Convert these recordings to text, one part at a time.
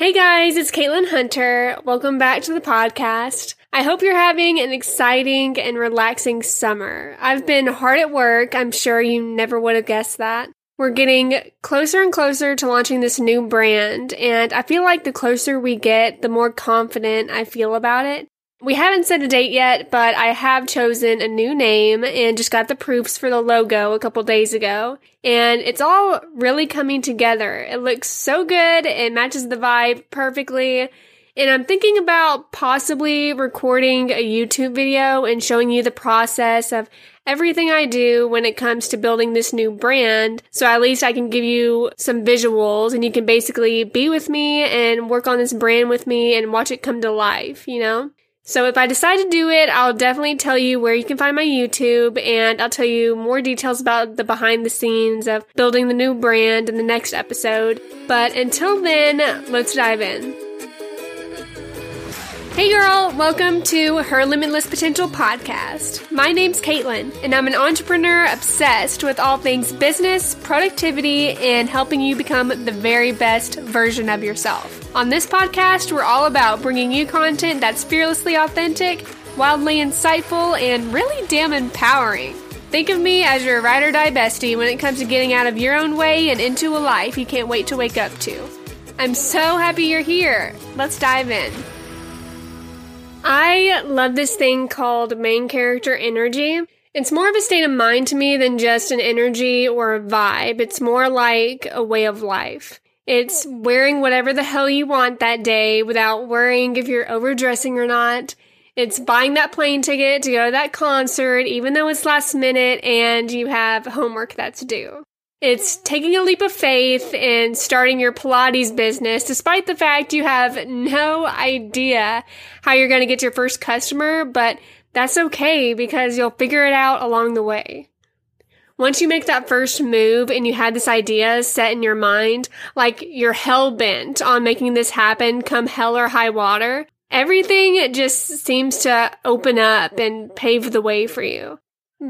Hey guys, it's Katelyn Hunter. Welcome back to the podcast. I hope you're having an exciting and relaxing summer. I've been hard at work. I'm sure you never would have guessed that. We're getting closer and closer to launching this new brand, and I feel like the closer we get, the more confident I feel about it. We haven't set a date yet, but I have chosen a new name and just got the proofs for the logo a couple days ago. And it's all really coming together. It looks so good. It matches the vibe perfectly. And I'm thinking about possibly recording a YouTube video and showing you the process of everything I do when it comes to building this new brand. So at least I can give you some visuals and you can basically be with me and work on this brand with me and watch it come to life, you know? So if I decide to do it, I'll definitely tell you where you can find my YouTube and I'll tell you more details about the behind the scenes of building the new brand in the next episode. But until then, let's dive in. Hey girl, welcome to Her Limitless Potential podcast. My name's Katelyn, and I'm an entrepreneur obsessed with all things business, productivity, and helping you become the very best version of yourself. On this podcast, we're all about bringing you content that's fearlessly authentic, wildly insightful, and really damn empowering. Think of me as your ride or die bestie when it comes to getting out of your own way and into a life you can't wait to wake up to. I'm so happy you're here. Let's dive in. I love this thing called main character energy. It's more of a state of mind to me than just an energy or a vibe. It's more like a way of life. It's wearing whatever the hell you want that day without worrying if you're overdressing or not. It's buying that plane ticket to go to that concert, even though it's last minute and you have homework that's due. It's taking a leap of faith and starting your Pilates business despite the fact you have no idea how you're going to get your first customer, but that's okay because you'll figure it out along the way. Once you make that first move and you had this idea set in your mind, like you're hell bent on making this happen come hell or high water, everything just seems to open up and pave the way for you.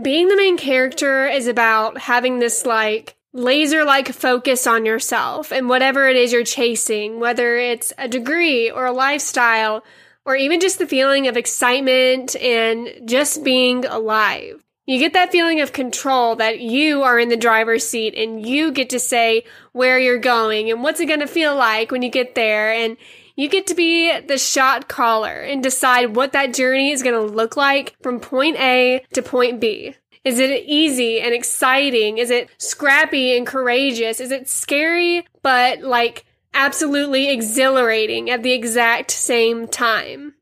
Being the main character is about having this like laser like focus on yourself and whatever it is you're chasing, whether it's a degree or a lifestyle or even just the feeling of excitement and just being alive. You get that feeling of control that you are in the driver's seat and you get to say where you're going and what's it going to feel like when you get there. And you get to be the shot caller and decide what that journey is going to look like from point A to point B. Is it easy and exciting? Is it scrappy and courageous? Is it scary but like absolutely exhilarating at the exact same time?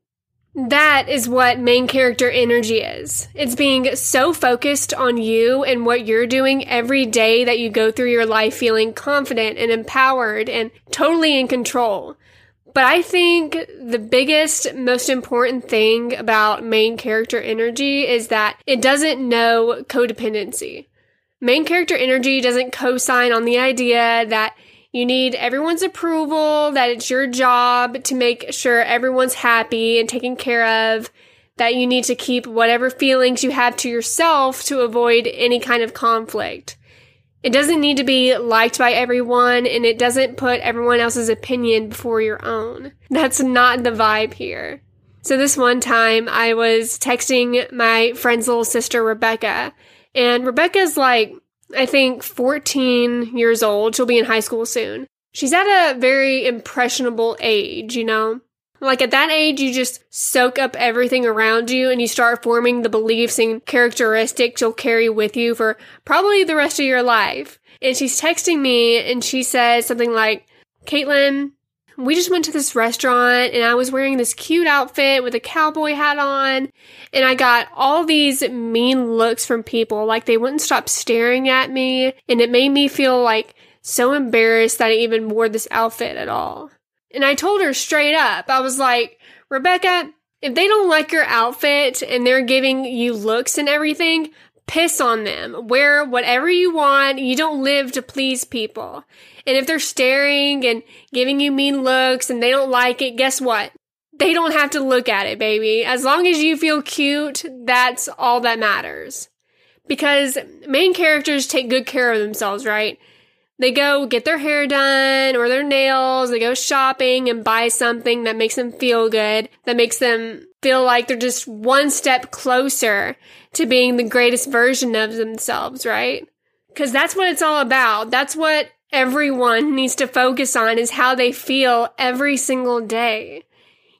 That is what main character energy is. It's being so focused on you and what you're doing every day that you go through your life feeling confident and empowered and totally in control. But I think the biggest, most important thing about main character energy is that it doesn't know codependency. Main character energy doesn't co-sign on the idea that you need everyone's approval, that it's your job to make sure everyone's happy and taken care of, that you need to keep whatever feelings you have to yourself to avoid any kind of conflict. It doesn't need to be liked by everyone and it doesn't put everyone else's opinion before your own. That's not the vibe here. So this one time I was texting my friend's little sister Rebecca and Rebecca's like, I think 14 years old. She'll be in high school soon. She's at a very impressionable age, you know? Like at that age, you just soak up everything around you and you start forming the beliefs and characteristics you'll carry with you for probably the rest of your life. And she's texting me and she says something like, Katelyn, we just went to this restaurant and I was wearing this cute outfit with a cowboy hat on and I got all these mean looks from people like they wouldn't stop staring at me and it made me feel like so embarrassed that I even wore this outfit at all. And I told her straight up, I was like, Rebecca, if they don't like your outfit and they're giving you looks and everything, piss on them. Wear whatever you want. You don't live to please people. And if they're staring and giving you mean looks and they don't like it, guess what? They don't have to look at it, baby. As long as you feel cute, that's all that matters. Because main characters take good care of themselves, right? They go get their hair done or their nails, they go shopping and buy something that makes them feel good, that makes them feel like they're just one step closer to being the greatest version of themselves, right? Because that's what it's all about. That's what everyone needs to focus on is how they feel every single day.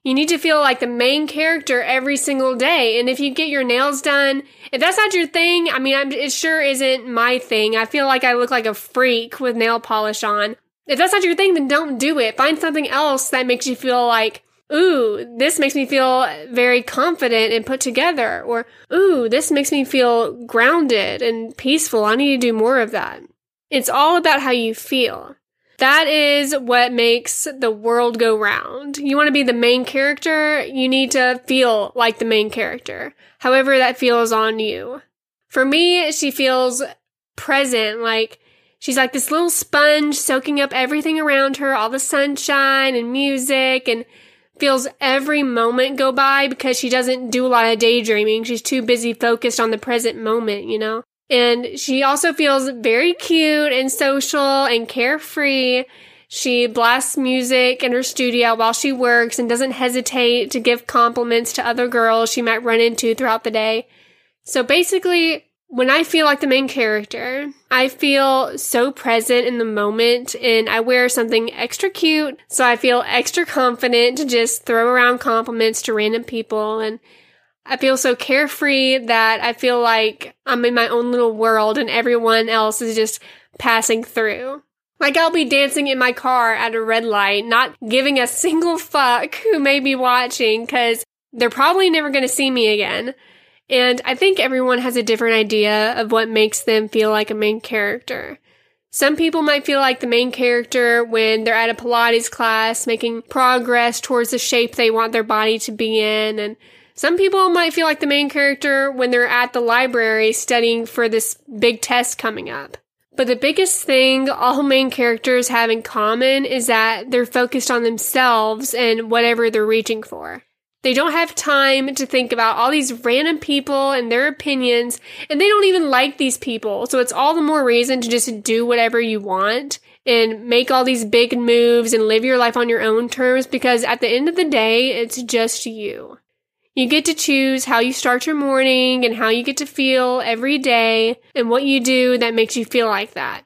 You need to feel like the main character every single day. And if you get your nails done, if that's not your thing, I mean, I'm, it sure isn't my thing. I feel like I look like a freak with nail polish on. If that's not your thing, then don't do it. Find something else that makes you feel like, ooh, this makes me feel very confident and put together. Or, ooh, this makes me feel grounded and peaceful. I need to do more of that. It's all about how you feel. That is what makes the world go round. You want to be the main character, you need to feel like the main character, however that feels on you. For me, she feels present, like she's like this little sponge soaking up everything around her, all the sunshine and music, and feels every moment go by because she doesn't do a lot of daydreaming. She's too busy focused on the present moment, you know? And she also feels very cute and social and carefree. She blasts music in her studio while she works and doesn't hesitate to give compliments to other girls she might run into throughout the day. So basically, when I feel like the main character, I feel so present in the moment and I wear something extra cute, so I feel extra confident to just throw around compliments to random people and I feel so carefree that I feel like I'm in my own little world and everyone else is just passing through. Like I'll be dancing in my car at a red light, not giving a single fuck who may be watching because they're probably never going to see me again. And I think everyone has a different idea of what makes them feel like a main character. Some people might feel like the main character when they're at a Pilates class making progress towards the shape they want their body to be in and some people might feel like the main character when they're at the library studying for this big test coming up. But the biggest thing all main characters have in common is that they're focused on themselves and whatever they're reaching for. They don't have time to think about all these random people and their opinions, and they don't even like these people. So it's all the more reason to just do whatever you want and make all these big moves and live your life on your own terms because at the end of the day, it's just you. You get to choose how you start your morning and how you get to feel every day and what you do that makes you feel like that.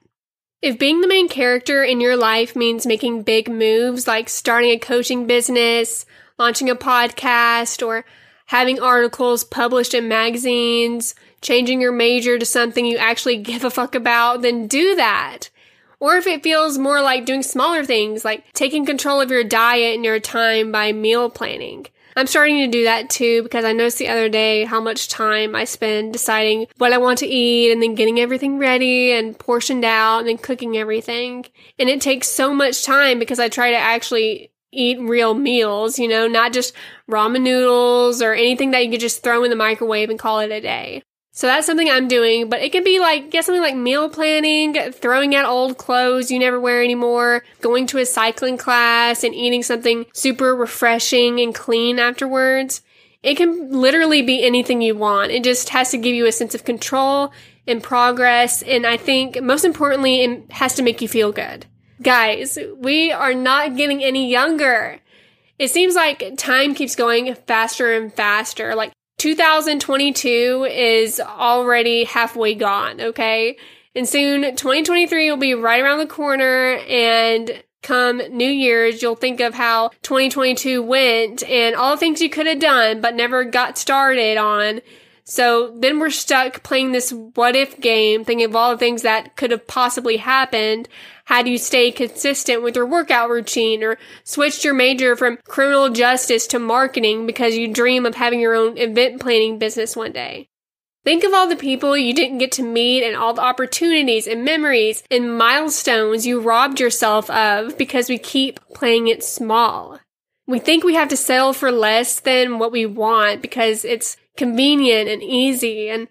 If being the main character in your life means making big moves like starting a coaching business, launching a podcast, or having articles published in magazines, changing your major to something you actually give a fuck about, then do that. Or if it feels more like doing smaller things like taking control of your diet and your time by meal planning. I'm starting to do that too because I noticed the other day how much time I spend deciding what I want to eat and then getting everything ready and portioned out and then cooking everything. And it takes so much time because I try to actually eat real meals, you know, not just ramen noodles or anything that you could just throw in the microwave and call it a day. So that's something I'm doing, but it can be like, get something like meal planning, throwing out old clothes you never wear anymore, going to a cycling class and eating something super refreshing and clean afterwards. It can literally be anything you want. It just has to give you a sense of control and progress. And I think most importantly, it has to make you feel good. Guys, we are not getting any younger. It seems like time keeps going faster and faster. Like 2022 is already halfway gone, okay? And soon 2023 will be right around the corner and come New Year's, you'll think of how 2022 went and all the things you could have done but never got started on. So then we're stuck playing this what if game, thinking of all the things that could have possibly happened had you stayed consistent with your workout routine or switched your major from criminal justice to marketing because you dream of having your own event planning business one day. Think of all the people you didn't get to meet and all the opportunities and memories and milestones you robbed yourself of because we keep playing it small. We think we have to settle for less than what we want because it's convenient and easy. And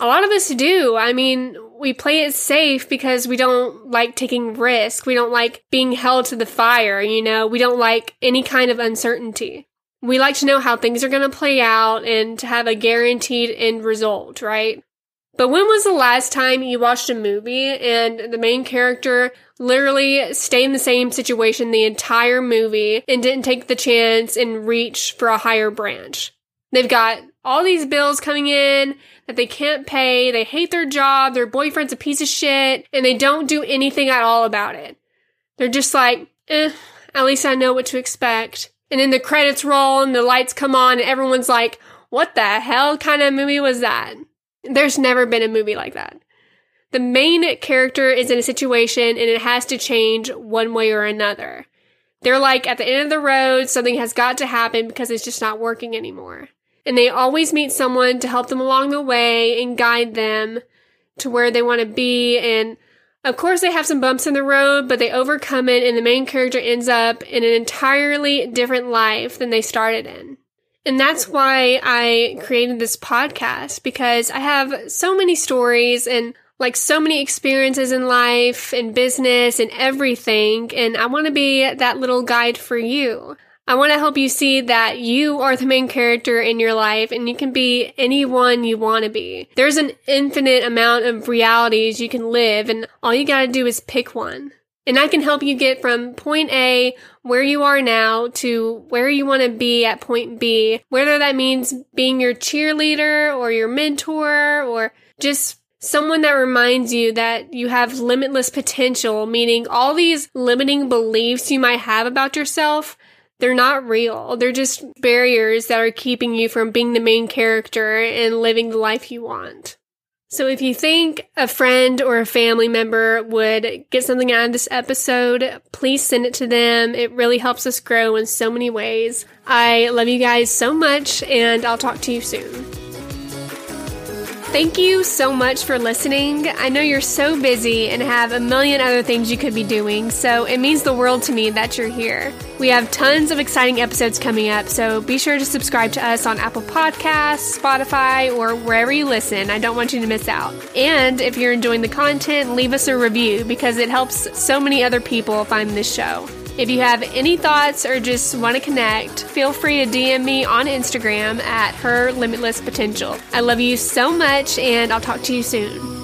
a lot of us do. I mean, we play it safe because we don't like taking risk. We don't like being held to the fire, you know? We don't like any kind of uncertainty. We like to know how things are going to play out and to have a guaranteed end result, right? But when was the last time you watched a movie and the main character literally stayed in the same situation the entire movie and didn't take the chance and reach for a higher branch? They've got all these bills coming in that they can't pay. They hate their job. Their boyfriend's a piece of shit and they don't do anything at all about it. They're just like, eh, at least I know what to expect. And then the credits roll and the lights come on and everyone's like, what the hell kind of movie was that? There's never been a movie like that. The main character is in a situation and it has to change one way or another. They're like at the end of the road, something has got to happen because it's just not working anymore. And they always meet someone to help them along the way and guide them to where they want to be. And of course, they have some bumps in the road, but they overcome it, and the main character ends up in an entirely different life than they started in. And that's why I created this podcast because I have so many stories and like so many experiences in life and business and everything. And I want to be that little guide for you. I want to help you see that you are the main character in your life and you can be anyone you want to be. There's an infinite amount of realities you can live and all you got to do is pick one. And I can help you get from point A, where you are now, to where you want to be at point B, whether that means being your cheerleader or your mentor or just someone that reminds you that you have limitless potential, meaning all these limiting beliefs you might have about yourself, they're not real. They're just barriers that are keeping you from being the main character and living the life you want. So if you think a friend or a family member would get something out of this episode, please send it to them. It really helps us grow in so many ways. I love you guys so much and I'll talk to you soon. Thank you so much for listening. I know you're so busy and have a million other things you could be doing, so it means the world to me that you're here. We have tons of exciting episodes coming up, so be sure to subscribe to us on Apple Podcasts, Spotify, or wherever you listen. I don't want you to miss out. And if you're enjoying the content, leave us a review because it helps so many other people find this show. If you have any thoughts or just want to connect, feel free to DM me on Instagram at her limitless potential. I love you so much and I'll talk to you soon.